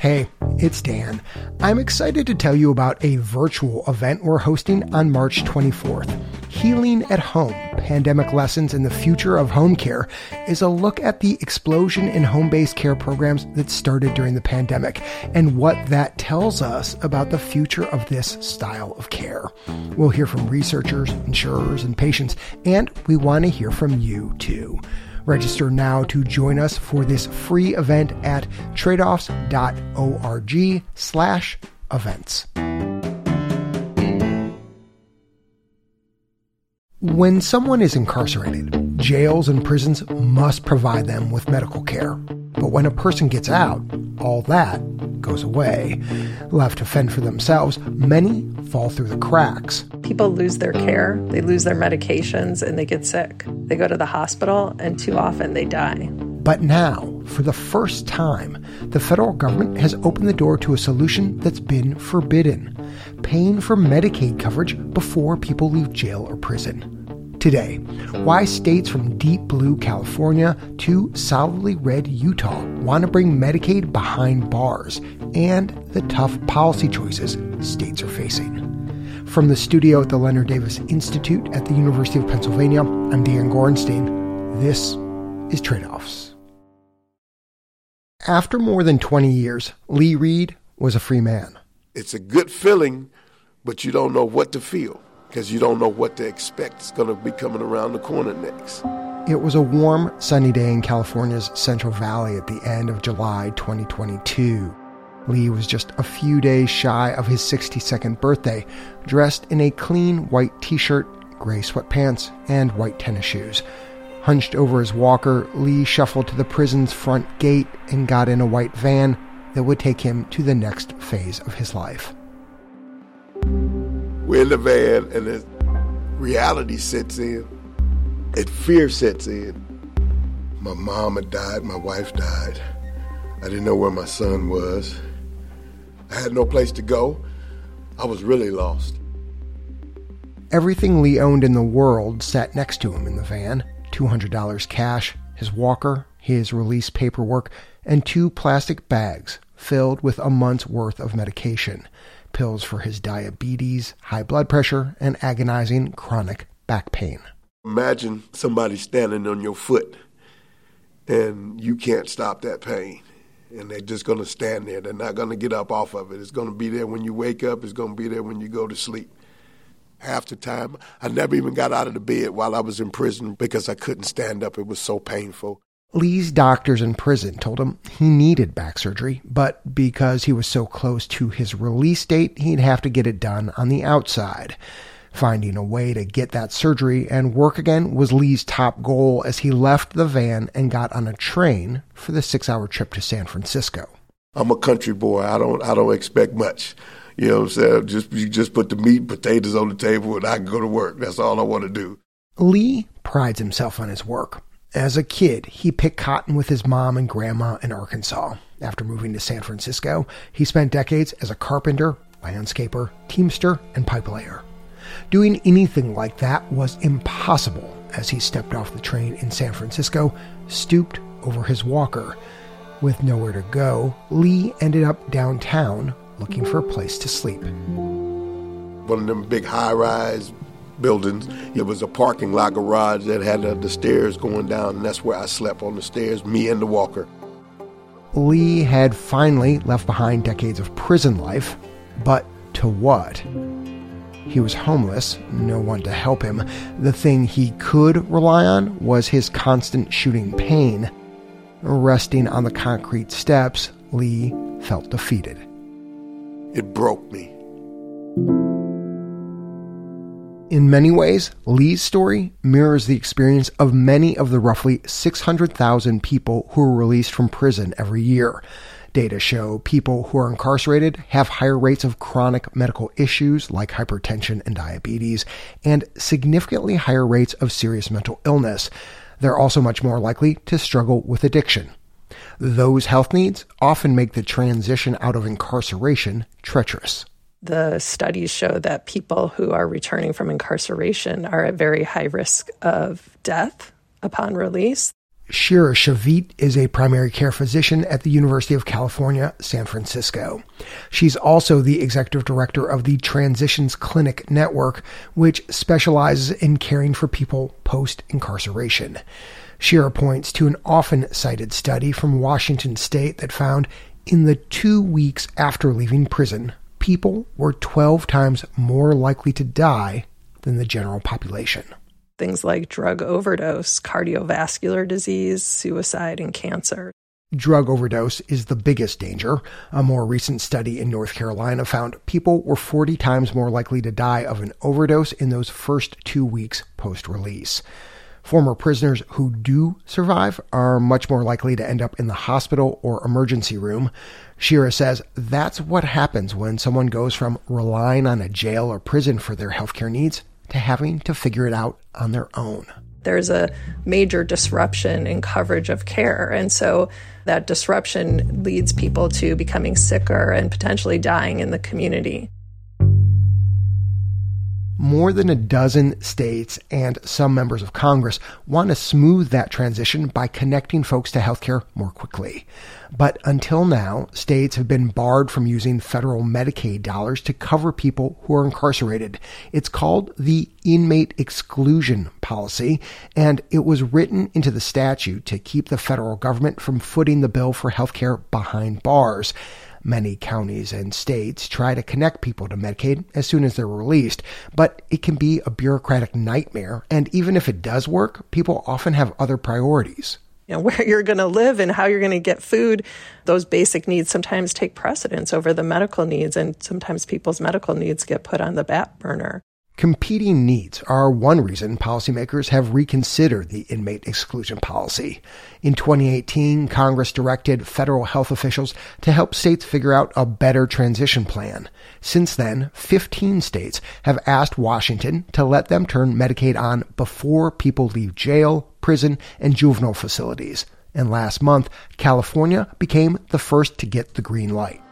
Hey, it's Dan. I'm excited to tell you about a virtual event we're hosting on March 24th. Healing at Home Pandemic Lessons in the Future of Home Care is a look at the explosion in home based care programs that started during the pandemic and what that tells us about the future of this style of care. We'll hear from researchers, insurers, and patients, and we want to hear from you too. Register now to join us for this free event at tradeoffs.org slash events. When someone is incarcerated, jails and prisons must provide them with medical care. But when a person gets out, all that goes away. Left to fend for themselves, many fall through the cracks. People lose their care, they lose their medications, and they get sick. They go to the hospital, and too often they die. But now, for the first time, the federal government has opened the door to a solution that's been forbidden paying for Medicaid coverage before people leave jail or prison. Today, why states from deep blue California to solidly red Utah want to bring Medicaid behind bars and the tough policy choices states are facing. From the studio at the Leonard Davis Institute at the University of Pennsylvania, I'm Dan Gorenstein. This is Trade Offs. After more than 20 years, Lee Reed was a free man. It's a good feeling, but you don't know what to feel because you don't know what to expect is going to be coming around the corner next. It was a warm, sunny day in California's Central Valley at the end of July 2022. Lee was just a few days shy of his 62nd birthday, dressed in a clean white t shirt, gray sweatpants, and white tennis shoes. Hunched over his walker, Lee shuffled to the prison's front gate and got in a white van that would take him to the next phase of his life. We're in the van, and the reality sets in, and fear sets in. My mom had died, my wife died. I didn't know where my son was. I had no place to go. I was really lost. Everything Lee owned in the world sat next to him in the van $200 cash, his walker, his release paperwork, and two plastic bags filled with a month's worth of medication pills for his diabetes, high blood pressure, and agonizing chronic back pain. Imagine somebody standing on your foot and you can't stop that pain. And they're just going to stand there. They're not going to get up off of it. It's going to be there when you wake up, it's going to be there when you go to sleep. Half the time, I never even got out of the bed while I was in prison because I couldn't stand up. It was so painful. Lee's doctors in prison told him he needed back surgery, but because he was so close to his release date, he'd have to get it done on the outside. Finding a way to get that surgery and work again was Lee's top goal as he left the van and got on a train for the six hour trip to San Francisco. I'm a country boy. I don't I don't expect much. You know what I'm saying? Just you just put the meat and potatoes on the table and I can go to work. That's all I want to do. Lee prides himself on his work. As a kid, he picked cotton with his mom and grandma in Arkansas. After moving to San Francisco, he spent decades as a carpenter, landscaper, teamster, and pipe layer. Doing anything like that was impossible as he stepped off the train in San Francisco, stooped over his walker. With nowhere to go, Lee ended up downtown looking for a place to sleep. One of them big high rise buildings. It was a parking lot garage that had uh, the stairs going down, and that's where I slept on the stairs, me and the walker. Lee had finally left behind decades of prison life, but to what? He was homeless, no one to help him. The thing he could rely on was his constant shooting pain. Resting on the concrete steps, Lee felt defeated. It broke me. In many ways, Lee's story mirrors the experience of many of the roughly 600,000 people who are released from prison every year. Data show people who are incarcerated have higher rates of chronic medical issues like hypertension and diabetes, and significantly higher rates of serious mental illness. They're also much more likely to struggle with addiction. Those health needs often make the transition out of incarceration treacherous the studies show that people who are returning from incarceration are at very high risk of death upon release. Shira Shavit is a primary care physician at the University of California, San Francisco. She's also the executive director of the Transitions Clinic Network, which specializes in caring for people post incarceration. Shira points to an often cited study from Washington state that found in the two weeks after leaving prison, people were 12 times more likely to die than the general population things like drug overdose, cardiovascular disease, suicide, and cancer. Drug overdose is the biggest danger. A more recent study in North Carolina found people were 40 times more likely to die of an overdose in those first two weeks post release. Former prisoners who do survive are much more likely to end up in the hospital or emergency room. Shira says that's what happens when someone goes from relying on a jail or prison for their healthcare needs to having to figure it out on their own. There's a major disruption in coverage of care. And so that disruption leads people to becoming sicker and potentially dying in the community. More than a dozen states and some members of Congress want to smooth that transition by connecting folks to healthcare more quickly. But until now, states have been barred from using federal Medicaid dollars to cover people who are incarcerated. It's called the Inmate Exclusion Policy, and it was written into the statute to keep the federal government from footing the bill for healthcare behind bars. Many counties and states try to connect people to Medicaid as soon as they're released, but it can be a bureaucratic nightmare. And even if it does work, people often have other priorities. You know, where you're going to live and how you're going to get food, those basic needs sometimes take precedence over the medical needs, and sometimes people's medical needs get put on the back burner. Competing needs are one reason policymakers have reconsidered the inmate exclusion policy. In 2018, Congress directed federal health officials to help states figure out a better transition plan. Since then, 15 states have asked Washington to let them turn Medicaid on before people leave jail, prison, and juvenile facilities. And last month, California became the first to get the green light.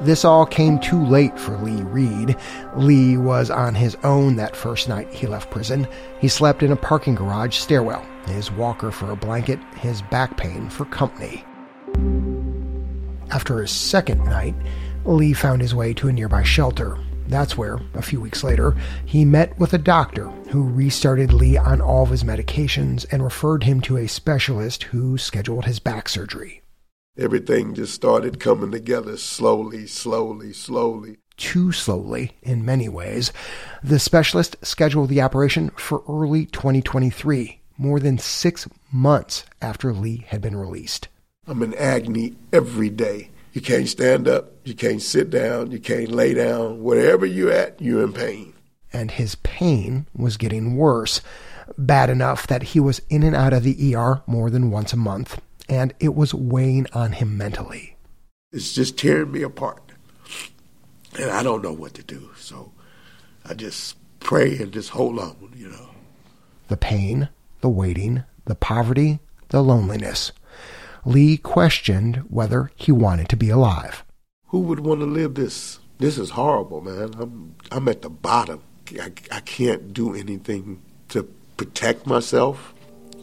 This all came too late for Lee Reed. Lee was on his own that first night he left prison. He slept in a parking garage stairwell, his walker for a blanket, his back pain for company. After his second night, Lee found his way to a nearby shelter. That's where, a few weeks later, he met with a doctor who restarted Lee on all of his medications and referred him to a specialist who scheduled his back surgery everything just started coming together slowly, slowly, slowly. Too slowly, in many ways. The specialist scheduled the operation for early 2023, more than six months after Lee had been released. I'm in agony every day. You can't stand up, you can't sit down, you can't lay down. Wherever you're at, you're in pain. And his pain was getting worse, bad enough that he was in and out of the ER more than once a month and it was weighing on him mentally. It's just tearing me apart. And I don't know what to do. So I just pray and just hold on, you know. The pain, the waiting, the poverty, the loneliness. Lee questioned whether he wanted to be alive. Who would want to live this? This is horrible, man. I'm I'm at the bottom. I, I can't do anything to protect myself.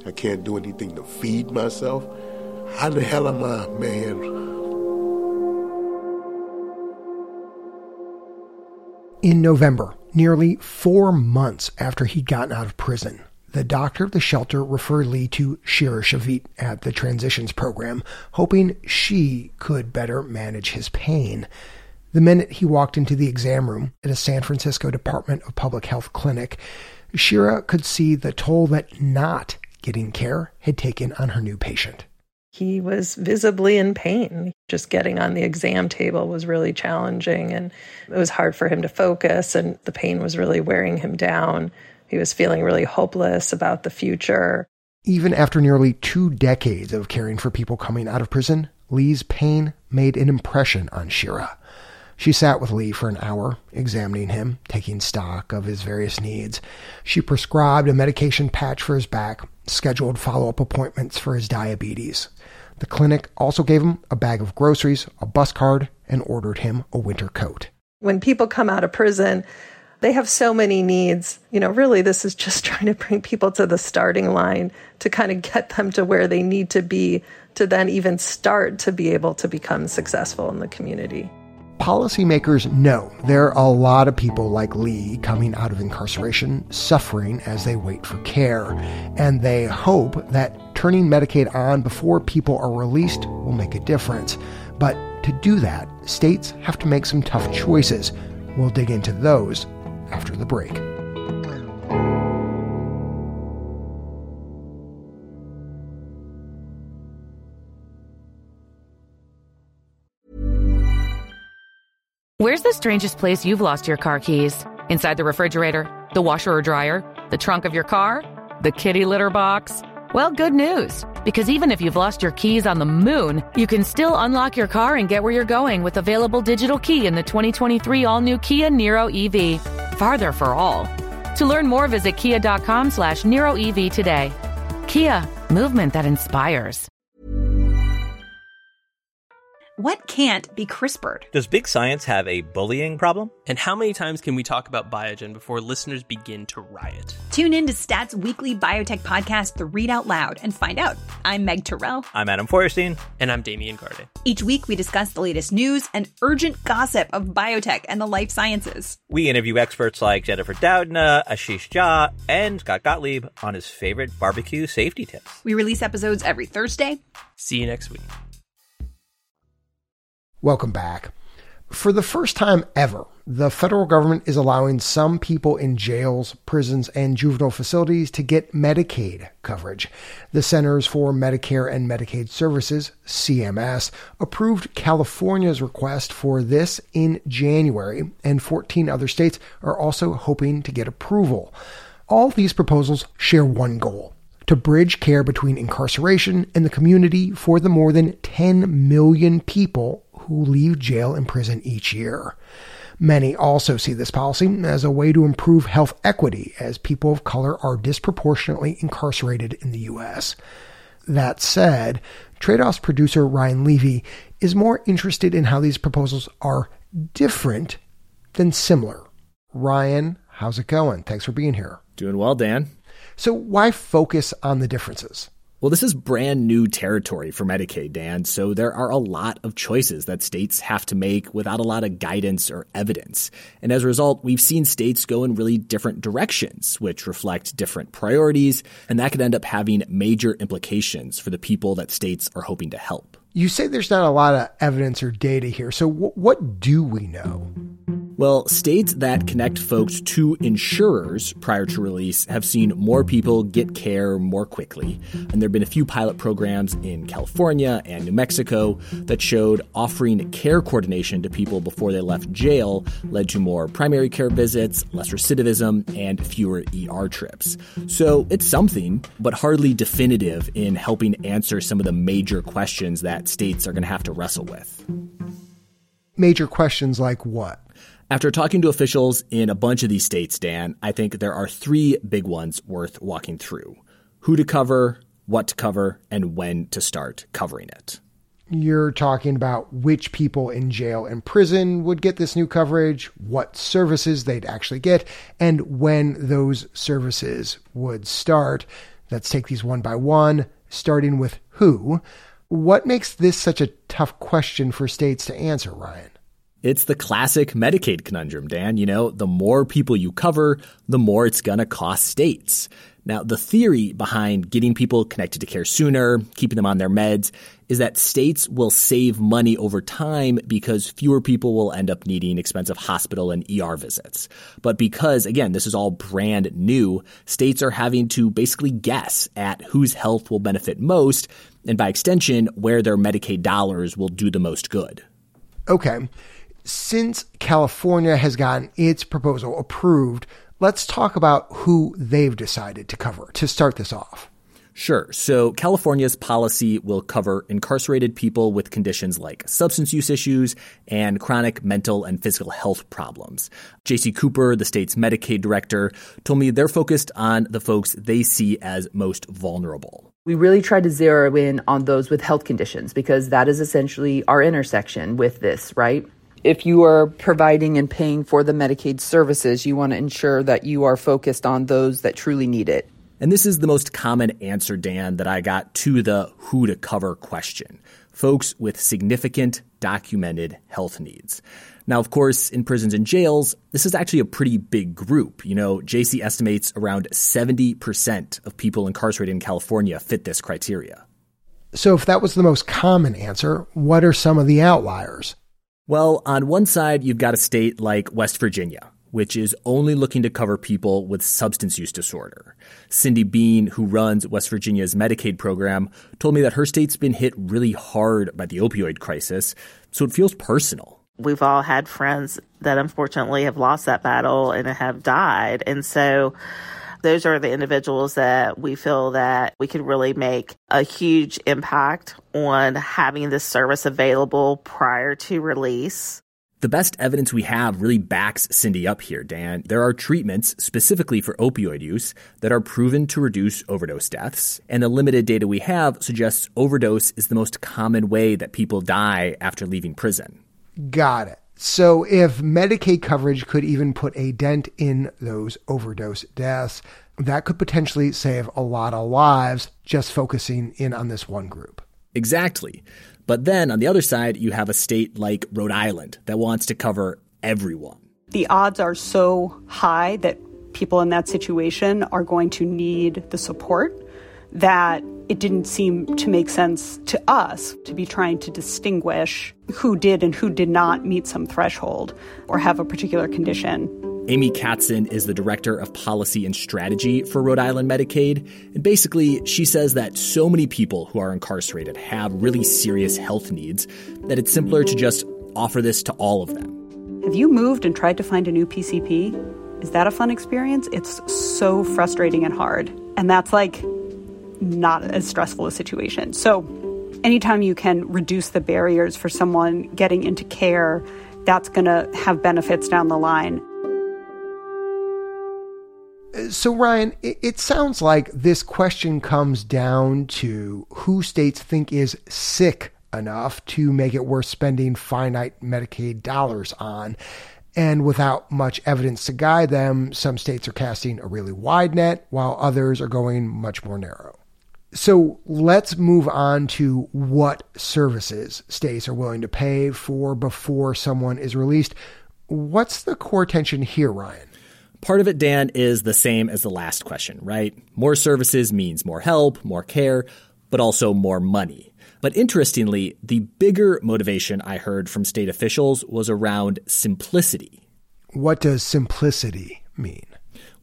I can't do anything to feed myself. I, man? In November, nearly four months after he'd gotten out of prison, the doctor of the shelter referred Lee to Shira Shavit at the Transitions program, hoping she could better manage his pain. The minute he walked into the exam room at a San Francisco Department of Public Health clinic, Shira could see the toll that not getting care had taken on her new patient he was visibly in pain. Just getting on the exam table was really challenging, and it was hard for him to focus, and the pain was really wearing him down. He was feeling really hopeless about the future. Even after nearly two decades of caring for people coming out of prison, Lee's pain made an impression on Shira. She sat with Lee for an hour, examining him, taking stock of his various needs. She prescribed a medication patch for his back, scheduled follow up appointments for his diabetes. The clinic also gave him a bag of groceries, a bus card, and ordered him a winter coat. When people come out of prison, they have so many needs. You know, really, this is just trying to bring people to the starting line to kind of get them to where they need to be to then even start to be able to become successful in the community. Policymakers know there are a lot of people like Lee coming out of incarceration suffering as they wait for care, and they hope that turning Medicaid on before people are released will make a difference. But to do that, states have to make some tough choices. We'll dig into those after the break. Where's the strangest place you've lost your car keys? Inside the refrigerator, the washer or dryer, the trunk of your car, the kitty litter box? Well, good news. Because even if you've lost your keys on the moon, you can still unlock your car and get where you're going with available digital key in the 2023 all-new Kia Niro EV. Farther for all. To learn more, visit kia.com slash Niro EV today. Kia, movement that inspires. What can't be CRISPRed? Does Big Science have a bullying problem? And how many times can we talk about Biogen before listeners begin to riot? Tune in to Stat's weekly biotech podcast, The Readout Loud, and find out. I'm Meg Tirrell. I'm Adam Feuerstein. And I'm Damian Garde. Each week, we discuss the latest news and urgent gossip of biotech and the life sciences. We interview experts like Jennifer Doudna, Ashish Jha, and Scott Gottlieb on his favorite barbecue safety tips. We release episodes every Thursday. See you next week. Welcome back. For the first time ever, the federal government is allowing some people in jails, prisons, and juvenile facilities to get Medicaid coverage. The Centers for Medicare and Medicaid Services, CMS, approved California's request for this in January, and 14 other states are also hoping to get approval. All these proposals share one goal to bridge care between incarceration and the community for the more than 10 million people who leave jail and prison each year. Many also see this policy as a way to improve health equity as people of color are disproportionately incarcerated in the U.S. That said, Tradeoff's producer Ryan Levy is more interested in how these proposals are different than similar. Ryan, how's it going? Thanks for being here. Doing well, Dan. So, why focus on the differences? Well, this is brand new territory for Medicaid, Dan, so there are a lot of choices that states have to make without a lot of guidance or evidence. And as a result, we've seen states go in really different directions, which reflect different priorities, and that could end up having major implications for the people that states are hoping to help. You say there's not a lot of evidence or data here, so w- what do we know? Well, states that connect folks to insurers prior to release have seen more people get care more quickly. And there have been a few pilot programs in California and New Mexico that showed offering care coordination to people before they left jail led to more primary care visits, less recidivism, and fewer ER trips. So it's something, but hardly definitive in helping answer some of the major questions that states are going to have to wrestle with. Major questions like what? After talking to officials in a bunch of these states, Dan, I think there are three big ones worth walking through who to cover, what to cover, and when to start covering it. You're talking about which people in jail and prison would get this new coverage, what services they'd actually get, and when those services would start. Let's take these one by one, starting with who. What makes this such a tough question for states to answer, Ryan? It's the classic Medicaid conundrum, Dan. You know, the more people you cover, the more it's going to cost states. Now, the theory behind getting people connected to care sooner, keeping them on their meds, is that states will save money over time because fewer people will end up needing expensive hospital and ER visits. But because, again, this is all brand new, states are having to basically guess at whose health will benefit most, and by extension, where their Medicaid dollars will do the most good. Okay since California has gotten its proposal approved, let's talk about who they've decided to cover to start this off. Sure. So California's policy will cover incarcerated people with conditions like substance use issues and chronic mental and physical health problems. Jacey Cooper, the state's Medicaid director, told me they're focused on the folks they see as most vulnerable. We really tried to zero in on those with health conditions because that is essentially our intersection with this, right? If you are providing and paying for the Medicaid services, you want to ensure that you are focused on those that truly need it. And this is the most common answer, Dan, that I got to the who to cover question folks with significant documented health needs. Now, of course, in prisons and jails, this is actually a pretty big group. You know, Jacey estimates around 70% of people incarcerated in California fit this criteria. So, if that was the most common answer, what are some of the outliers? Well, on one side, you've got a state like West Virginia, which is only looking to cover people with substance use disorder. Cindy Beane, who runs West Virginia's Medicaid program, told me that her state's been hit really hard by the opioid crisis, so it feels personal. We've all had friends that unfortunately have lost that battle and have died. And so those are the individuals that we feel that we could really make a huge impact on having this service available prior to release. The best evidence we have really backs Cindy up here, Dan. There are treatments specifically for opioid use that are proven to reduce overdose deaths, and the limited data we have suggests overdose is the most common way that people die after leaving prison. Got it. So, if Medicaid coverage could even put a dent in those overdose deaths, that could potentially save a lot of lives just focusing in on this one group. Exactly. But then on the other side, you have a state like Rhode Island that wants to cover everyone. The odds are so high that people in that situation are going to need the support that it didn't seem to make sense to us to be trying to distinguish who did and who did not meet some threshold or have a particular condition. Amy Katzen is the director of policy and strategy for Rhode Island Medicaid. And basically, she says that so many people who are incarcerated have really serious health needs that it's simpler to just offer this to all of them. Have you moved and tried to find a new PCP? Is that a fun experience? It's so frustrating and hard. And that's like not as stressful a situation. So, anytime you can reduce the barriers for someone getting into care, that's going to have benefits down the line. So, Ryan, it sounds like this question comes down to who states think is sick enough to make it worth spending finite Medicaid dollars on. And without much evidence to guide them, some states are casting a really wide net, while others are going much more narrow. So let's move on to what services states are willing to pay for before someone is released. What's the core tension here, Ryan? Part of it, Dan, is the same as the last question, right? More services means more help, more care, but also more money. But interestingly, the bigger motivation I heard from state officials was around simplicity. What does simplicity mean?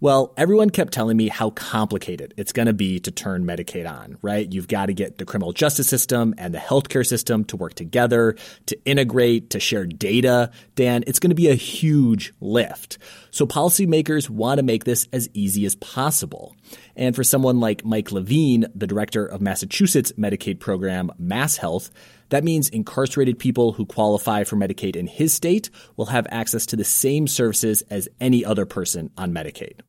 Well, everyone kept telling me how complicated it's going to be to turn Medicaid on, right? You've got to get the criminal justice system and the healthcare system to work together, to integrate, to share data. Dan, it's going to be a huge lift. So policymakers want to make this as easy as possible. And for someone like Mike Levine, the director of Massachusetts Medicaid program MassHealth, that means incarcerated people who qualify for Medicaid in his state will have access to the same services as any other person on Medicaid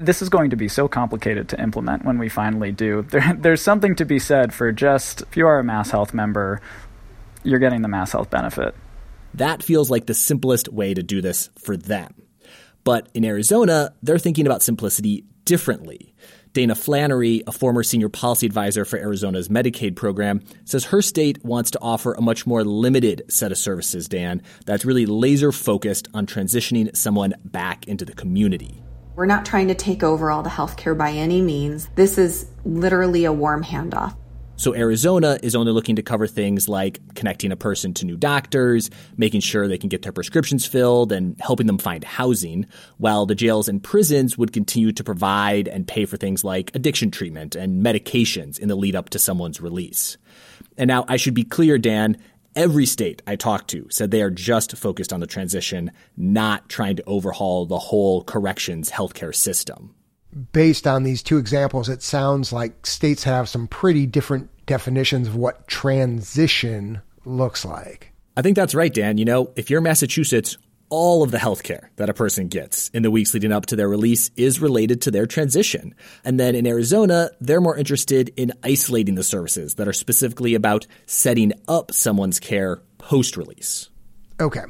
this is going to be so complicated to implement when we finally do. There, there's something to be said for just if you are a MassHealth member, you're getting the MassHealth benefit. That feels like the simplest way to do this for them. But in Arizona, they're thinking about simplicity differently. Dana Flannery, a former senior policy advisor for Arizona's Medicaid program, says her state wants to offer a much more limited set of services, Dan, that's really laser focused on transitioning someone back into the community. We're not trying to take over all the healthcare by any means. This is literally a warm handoff. So Arizona is only looking to cover things like connecting a person to new doctors, making sure they can get their prescriptions filled, and helping them find housing, while the jails and prisons would continue to provide and pay for things like addiction treatment and medications in the lead up to someone's release. And now I should be clear, Dan, Every state I talked to said they are just focused on the transition, not trying to overhaul the whole corrections healthcare system. Based on these two examples, it sounds like states have some pretty different definitions of what transition looks like. I think that's right, Dan. You know, if you're Massachusetts, all of the healthcare that a person gets in the weeks leading up to their release is related to their transition. And then in Arizona, they're more interested in isolating the services that are specifically about setting up someone's care post release. Okay,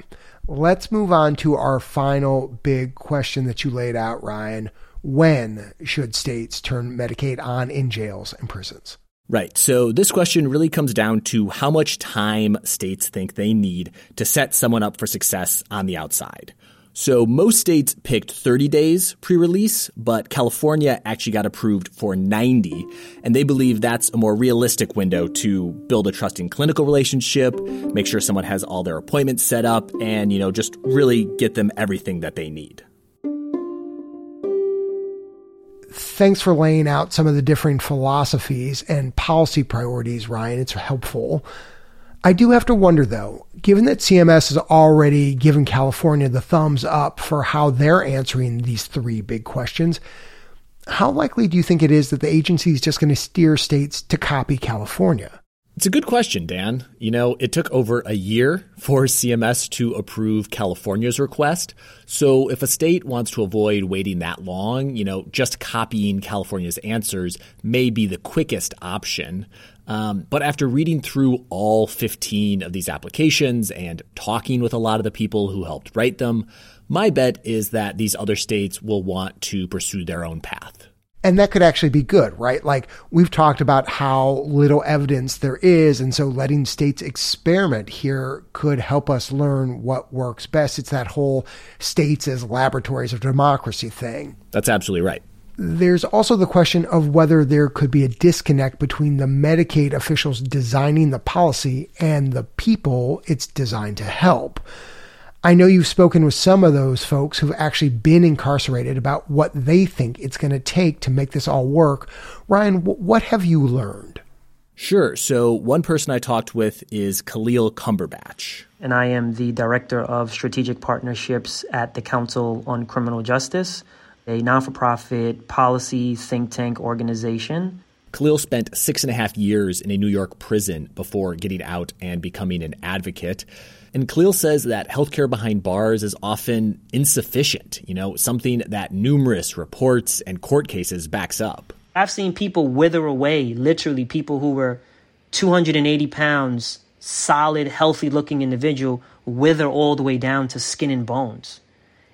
let's move on to our final big question that you laid out, Ryan. When should states turn Medicaid on in jails and prisons? Right. So this question really comes down to how much time states think they need to set someone up for success on the outside. So most states picked 30 days pre-release, but California actually got approved for 90, and they believe that's a more realistic window to build a trusting clinical relationship, make sure someone has all their appointments set up, and, you know, just really get them everything that they need. Thanks for laying out some of the differing philosophies and policy priorities, Ryan. It's helpful. I do have to wonder though, given that CMS has already given California the thumbs up for how they're answering these three big questions, how likely do you think it is that the agency is just going to steer states to copy California? It's a good question, Dan. You know, it took over a year for CMS to approve California's request. So if a state wants to avoid waiting that long, you know, just copying California's answers may be the quickest option. Um, but after reading through all 15 of these applications and talking with a lot of the people who helped write them, my bet is that these other states will want to pursue their own path. And that could actually be good, right? Like we've talked about how little evidence there is. And so letting states experiment here could help us learn what works best. It's that whole states as laboratories of democracy thing. That's absolutely right. There's also the question of whether there could be a disconnect between the Medicaid officials designing the policy and the people it's designed to help. I know you've spoken with some of those folks who've actually been incarcerated about what they think it's going to take to make this all work. Ryan, what have you learned? Sure. So, one person I talked with is Khalil Cumberbatch. And I am the Director of Strategic Partnerships at the Council on Criminal Justice a non for profit policy think tank organization. Khalil spent six and a half years in a New York prison before getting out and becoming an advocate. And Khalil says that healthcare behind bars is often insufficient, you know, something that numerous reports and court cases backs up. I've seen people wither away, literally people who were 280 pounds, solid, healthy looking individual, wither all the way down to skin and bones.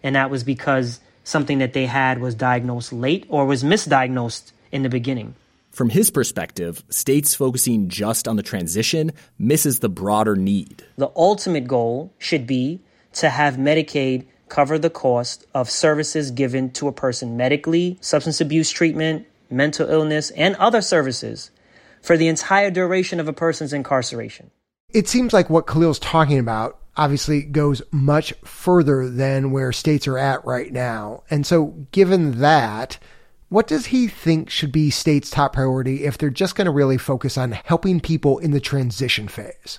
And that was because something that they had was diagnosed late or was misdiagnosed in the beginning. From his perspective, states focusing just on the transition misses the broader need. The ultimate goal should be to have Medicaid cover the cost of services given to a person medically, substance abuse treatment, mental illness, and other services for the entire duration of a person's incarceration. It seems like what Khalil's talking about obviously goes much further than where states are at right now. And so, given that, what does he think should be states' top priority if they're just going to really focus on helping people in the transition phase?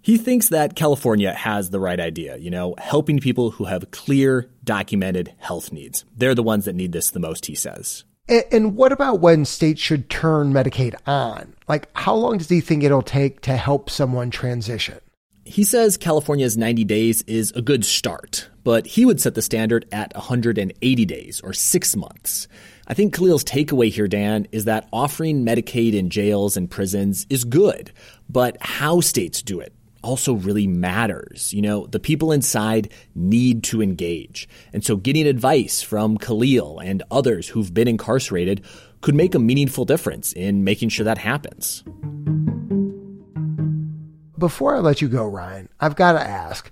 He thinks that California has the right idea, you know, helping people who have clear, documented health needs. They're the ones that need this the most, he says. And, what about when states should turn Medicaid on? Like, how long does he think it'll take to help someone transition? He says California's 90 days is a good start, but he would set the standard at 180 days or six months. I think Khalil's takeaway here, Dan, is that offering Medicaid in jails and prisons is good, but how states do it also really matters. You know, the people inside need to engage. And so getting advice from Khalil and others who've been incarcerated could make a meaningful difference in making sure that happens. Before I let you go, Ryan, I've got to ask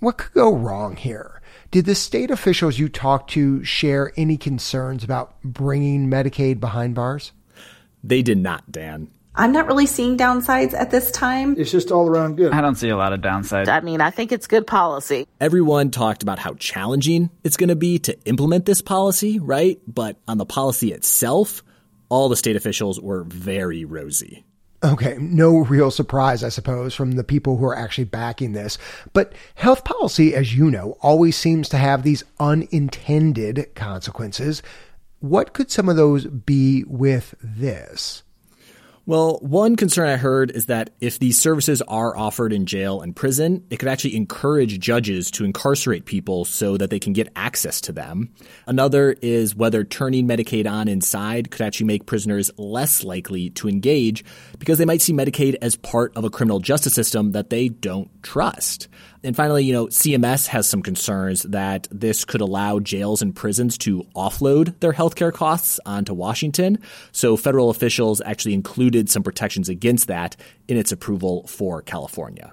what could go wrong here? Did the state officials you talked to share any concerns about bringing Medicaid behind bars? They did not, Dan. I'm not really seeing downsides at this time. It's just all around good. I don't see a lot of downsides. I mean, I think it's good policy. Everyone talked about how challenging it's going to be to implement this policy, right? But on the policy itself, all the state officials were very rosy. Okay, no real surprise, I suppose, from the people who are actually backing this. But health policy, as you know, always seems to have these unintended consequences. What could some of those be with this? Well, one concern I heard is that if these services are offered in jail and prison, it could actually encourage judges to incarcerate people so that they can get access to them. Another is whether turning Medicaid on inside could actually make prisoners less likely to engage because they might see Medicaid as part of a criminal justice system that they don't trust. And finally, you know, CMS has some concerns that this could allow jails and prisons to offload their healthcare costs onto Washington. So federal officials actually included some protections against that in its approval for California.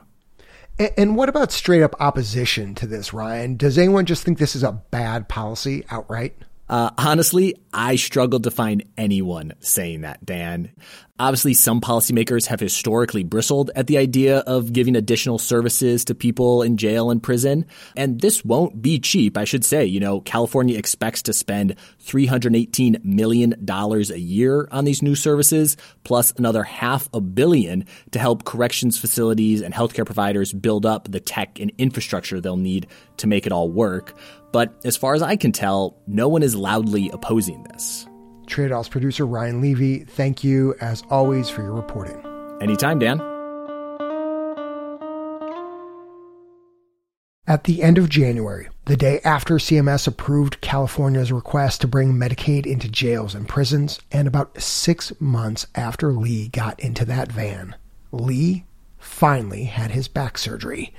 And what about straight up opposition to this, Ryan? Does anyone just think this is a bad policy outright? Uh, honestly, I struggled to find anyone saying that, Dan. Obviously, some policymakers have historically bristled at the idea of giving additional services to people in jail and prison. And this won't be cheap, I should say. You know, California expects to spend $318 million a year on these new services, plus another half a billion to help corrections facilities and healthcare providers build up the tech and infrastructure they'll need to make it all work. But as far as I can tell, no one is loudly opposing this. Trade Offs producer Ryan Levy, thank you as always for your reporting. Anytime, Dan. At the end of January, the day after CMS approved California's request to bring Medicaid into jails and prisons, and about six months after Lee got into that van, Lee finally had his back surgery.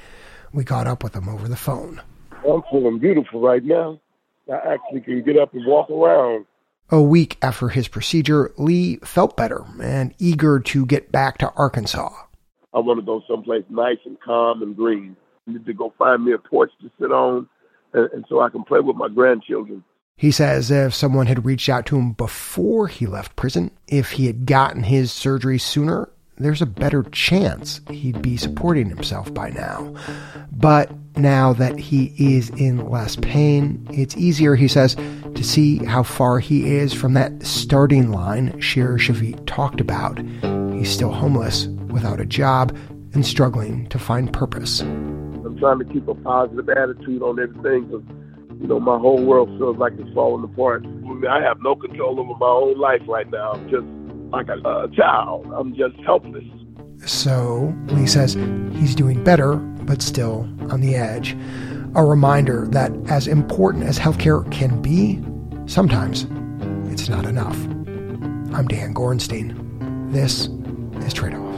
We got up with him over the phone. I'm feeling beautiful right now. I actually can get up and walk around. A week after his procedure, Lee felt better and eager to get back to Arkansas. I want to go someplace nice and calm and green. I need to go find me a porch to sit on and, and so I can play with my grandchildren. He says if someone had reached out to him before he left prison, if he had gotten his surgery sooner, there's a better chance he'd be supporting himself by now. But now that he is in less pain, it's easier, he says, to see how far he is from that starting line Shira Shavit talked about. He's still homeless, without a job, and struggling to find purpose. I'm trying to keep a positive attitude on everything because, you know, my whole world feels like it's falling apart. I, I have no control over my own life right now. I'm just like a, a child. I'm just helpless. So Lee says he's doing better, but still on the edge. A reminder that as important as healthcare can be, sometimes it's not enough. I'm Dan Gorenstein. This is Trade Offs.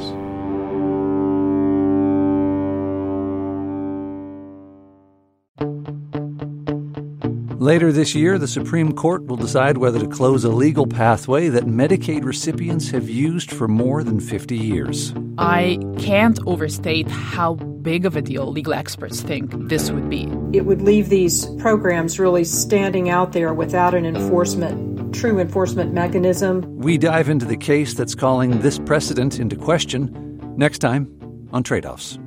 Later this year, the Supreme Court will decide whether to close a legal pathway that Medicaid recipients have used for more than 50 years. I can't overstate how big of a deal legal experts think this would be. It would leave these programs really standing out there without an enforcement, true enforcement mechanism. We dive into the case that's calling this precedent into question next time on Trade Offs.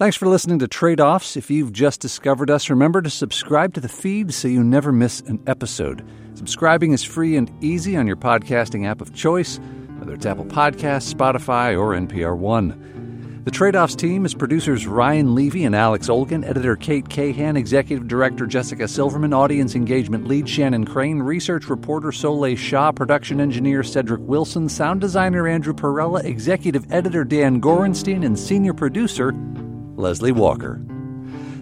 Thanks for listening to Trade Offs. If you've just discovered us, remember to subscribe to the feed so you never miss an episode. Subscribing is free and easy on your podcasting app of choice, whether it's Apple Podcasts, Spotify, or NPR One. The Trade Offs team is producers Ryan Levy and Alex Olgin, editor Kate Cahan, executive director Jessica Silverman, audience engagement lead Shannon Crane, research reporter Soleil Shah, production engineer Cedric Wilson, sound designer Andrew Perella, executive editor Dan Gorenstein, and senior producer Leslie Walker.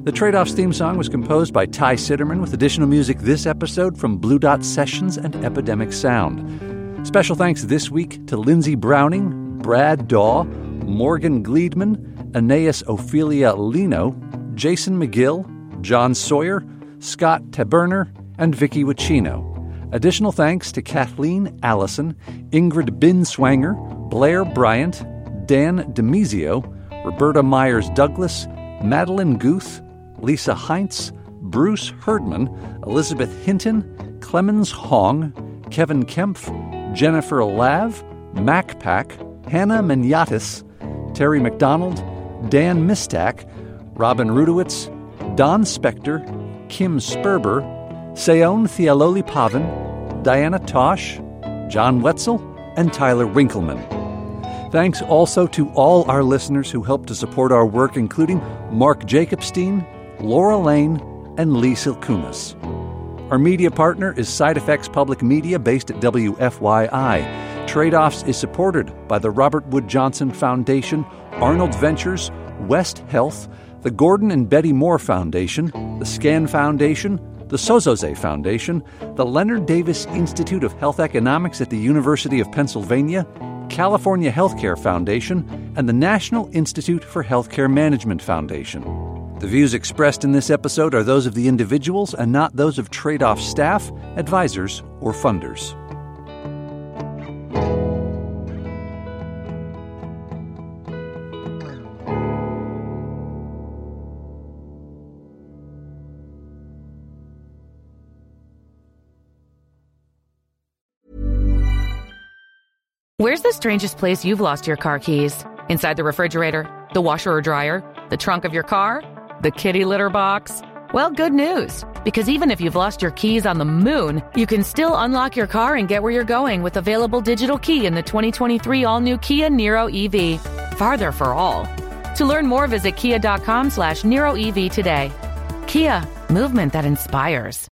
The Trade Offs theme song was composed by Ty Sitterman with additional music this episode from Blue Dot Sessions and Epidemic Sound. Special thanks this week to Lindsey Browning, Brad Daw, Morgan Gleedman, Aeneas Ophelia Lino, Jason McGill, John Sawyer, Scott Taberner, and Vikki Wachino. Additional thanks to Kathleen Allison, Ingrid Binswanger, Blair Bryant, Dan Demizio, Roberta Myers Douglas, Madeline Guth, Lisa Heinz, Bruce Herdman, Elizabeth Hinton, Clemens Hong, Kevin Kempf, Jennifer Lav, Mac Pack, Hannah Manyatis, Terry McDonald, Dan Mistak, Robin Rudowitz, Don Spector, Kim Sperber, Seon Thealoli Pavin, Diana Tosh, John Wetzel, and Tyler Winkleman. Thanks also to all our listeners who helped to support our work, including Mark Jacobstein, Laura Lane, and Lee Silkunas. Our media partner is Side Effects Public Media based at WFYI. Trade Offs is supported by the Robert Wood Johnson Foundation, Arnold Ventures, West Health, the Gordon and Betty Moore Foundation, the Scan Foundation, the Sozoze Foundation, the Leonard Davis Institute of Health Economics at the University of Pennsylvania, California Healthcare Foundation, and the National Institute for Healthcare Management Foundation. The views expressed in this episode are those of the individuals and not those of trade off staff, advisors, or funders. Where's the strangest place you've lost your car keys? Inside the refrigerator, the washer or dryer, the trunk of your car, the kitty litter box? Well, good news. Because even if you've lost your keys on the moon, you can still unlock your car and get where you're going with available digital key in the 2023 all-new Kia Niro EV. Farther for all. To learn more, visit kia.com slash Niro EV today. Kia, movement that inspires.